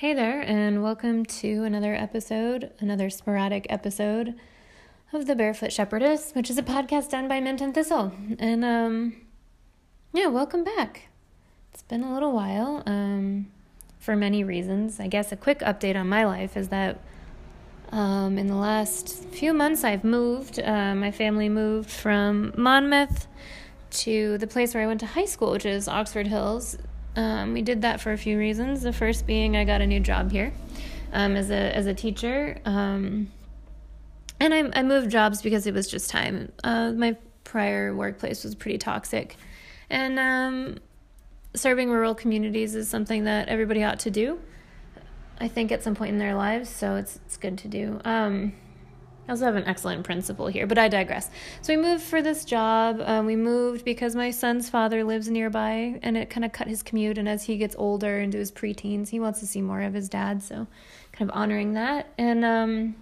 Hey there, and welcome to another episode, another sporadic episode of The Barefoot Shepherdess, which is a podcast done by Mint and Thistle. And, um, yeah, welcome back. It's been a little while, um, for many reasons. I guess a quick update on my life is that, um, in the last few months, I've moved. Uh, my family moved from Monmouth to the place where I went to high school, which is Oxford Hills um, we did that for a few reasons. The first being I got a new job here um, as a as a teacher, um, and I, I moved jobs because it was just time. Uh, my prior workplace was pretty toxic, and um, serving rural communities is something that everybody ought to do. I think at some point in their lives, so it's it's good to do. I also have an excellent principal here, but I digress. So we moved for this job. Um, we moved because my son's father lives nearby, and it kind of cut his commute. And as he gets older into his preteens, he wants to see more of his dad. So, kind of honoring that. And um,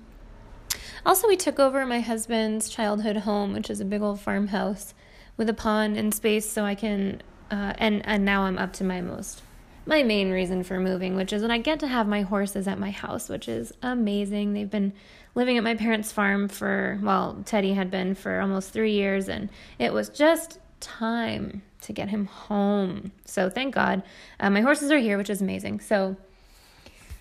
also, we took over my husband's childhood home, which is a big old farmhouse with a pond and space, so I can. Uh, and and now I'm up to my most my main reason for moving, which is when I get to have my horses at my house, which is amazing. They've been living at my parents' farm for, well, Teddy had been for almost three years, and it was just time to get him home. So thank God. Uh, my horses are here, which is amazing. So,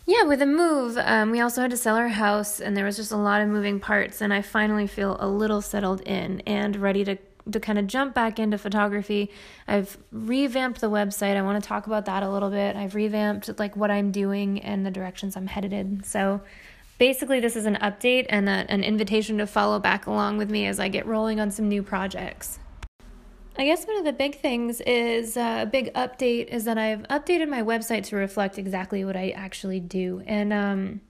yeah, with the move, um, we also had to sell our house, and there was just a lot of moving parts, and I finally feel a little settled in and ready to to kind of jump back into photography. I've revamped the website. I want to talk about that a little bit. I've revamped like what I'm doing and the directions I'm headed in. So basically this is an update and a, an invitation to follow back along with me as I get rolling on some new projects. I guess one of the big things is uh, a big update is that I've updated my website to reflect exactly what I actually do. And um,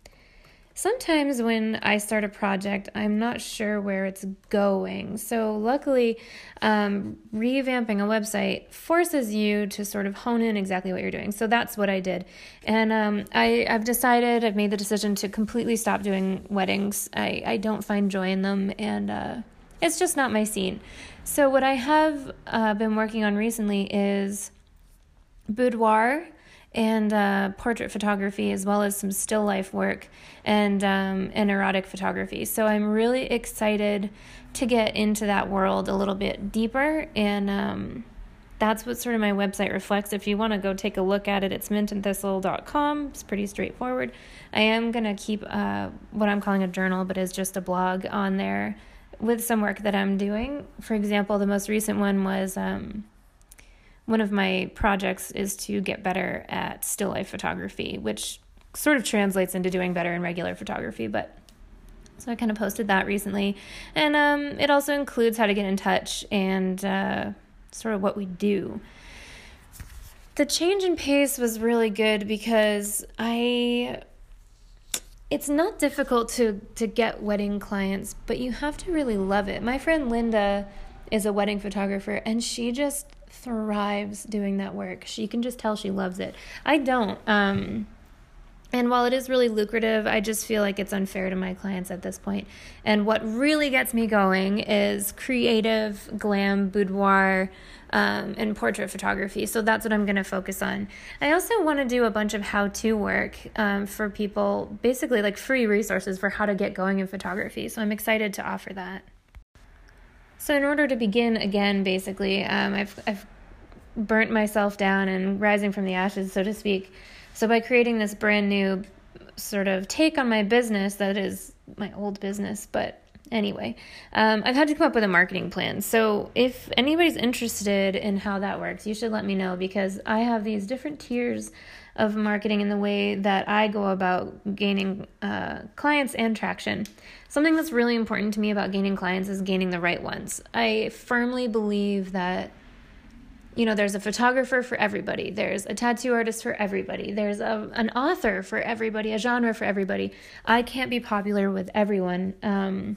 sometimes when I start a project, I'm not sure where it's going. So, luckily, um, revamping a website forces you to sort of hone in exactly what you're doing. So, that's what I did. And um, I, I've decided, I've made the decision to completely stop doing weddings. I, I don't find joy in them, and uh, it's just not my scene. So, what I have uh, been working on recently is boudoir and uh, portrait photography, as well as some still life work and um, and erotic photography. So I'm really excited to get into that world a little bit deeper, and um, that's what sort of my website reflects. If you want to go take a look at it, it's mintandthistle.com. It's pretty straightforward. I am gonna keep uh, what I'm calling a journal, but is just a blog on there with some work that I'm doing. For example, the most recent one was. Um, one of my projects is to get better at still life photography, which sort of translates into doing better in regular photography, but so I kind of posted that recently. And um, it also includes how to get in touch and uh, sort of what we do. The change in pace was really good because I it's not difficult to to get wedding clients, but you have to really love it. My friend Linda is a wedding photographer and she just thrives doing that work. She can just tell she loves it. I don't. Um, and while it is really lucrative, I just feel like it's unfair to my clients at this point. And what really gets me going is creative, glam, boudoir, um, and portrait photography. So that's what I'm going to focus on. I also want to do a bunch of how to work um, for people, basically like free resources for how to get going in photography. So I'm excited to offer that. So in order to begin again, basically, um, I've I've burnt myself down and rising from the ashes, so to speak. So by creating this brand new sort of take on my business that is my old business, but anyway, um, I've had to come up with a marketing plan. So if anybody's interested in how that works, you should let me know because I have these different tiers of marketing in the way that I go about gaining uh, clients and traction. Something that's really important to me about gaining clients is gaining the right ones. I firmly believe that you know there's a photographer for everybody there's a tattoo artist for everybody there's a, an author for everybody a genre for everybody i can't be popular with everyone um,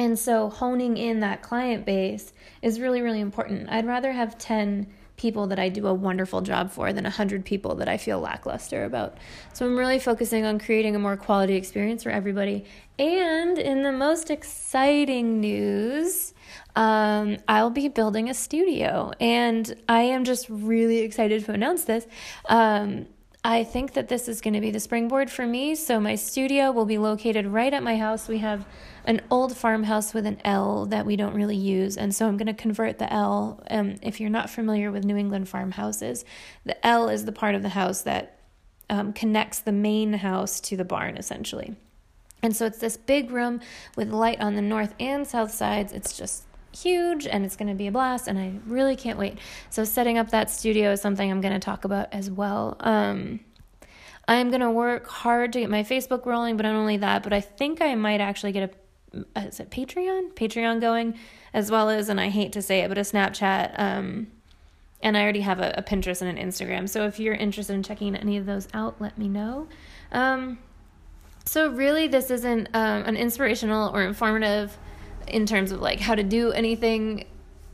and so honing in that client base is really really important i'd rather have 10 people that I do a wonderful job for than 100 people that I feel lackluster about. So I'm really focusing on creating a more quality experience for everybody. And in the most exciting news, um, I'll be building a studio. And I am just really excited to announce this. Um, I think that this is going to be the springboard for me. So, my studio will be located right at my house. We have an old farmhouse with an L that we don't really use. And so, I'm going to convert the L. Um, if you're not familiar with New England farmhouses, the L is the part of the house that um, connects the main house to the barn, essentially. And so, it's this big room with light on the north and south sides. It's just huge and it's going to be a blast and I really can't wait. So setting up that studio is something I'm going to talk about as well. Um, I'm going to work hard to get my Facebook rolling, but not only that, but I think I might actually get a uh, is it Patreon? Patreon going as well as and I hate to say it, but a Snapchat um, and I already have a, a, Pinterest and an Instagram. So if you're interested in checking any of those out, let me know. Um, so really this isn't um, an inspirational or informative in terms of like how to do anything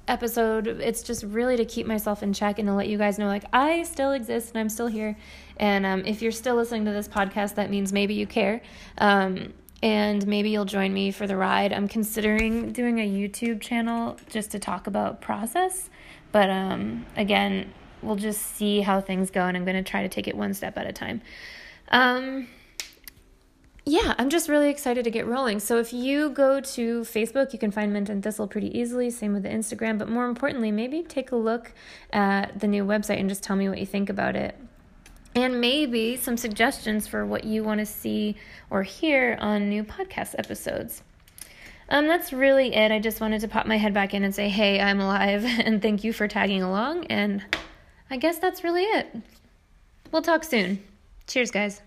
episode. It's just really to keep myself in check and to let you guys know like I still exist and I'm still here. And um, if you're still listening to this podcast, that means maybe you care. Um, and maybe you'll join me for the ride. I'm considering doing a YouTube channel just to talk about process. But um, again, we'll just see how things go, and I'm going to try to take it one step at a time. Yeah, I'm just really excited to get rolling. So if you go to Facebook, you can find Mint and Thistle pretty easily. Same with the Instagram. But more importantly, maybe take a look at the new website and just tell me what you think about it. And maybe some suggestions for what you want to see or hear on new podcast episodes. Um, that's really it. I just wanted to pop my head back in and say, hey, I'm alive, and thank you for tagging along. And I guess that's really it. We'll talk soon. Cheers, guys.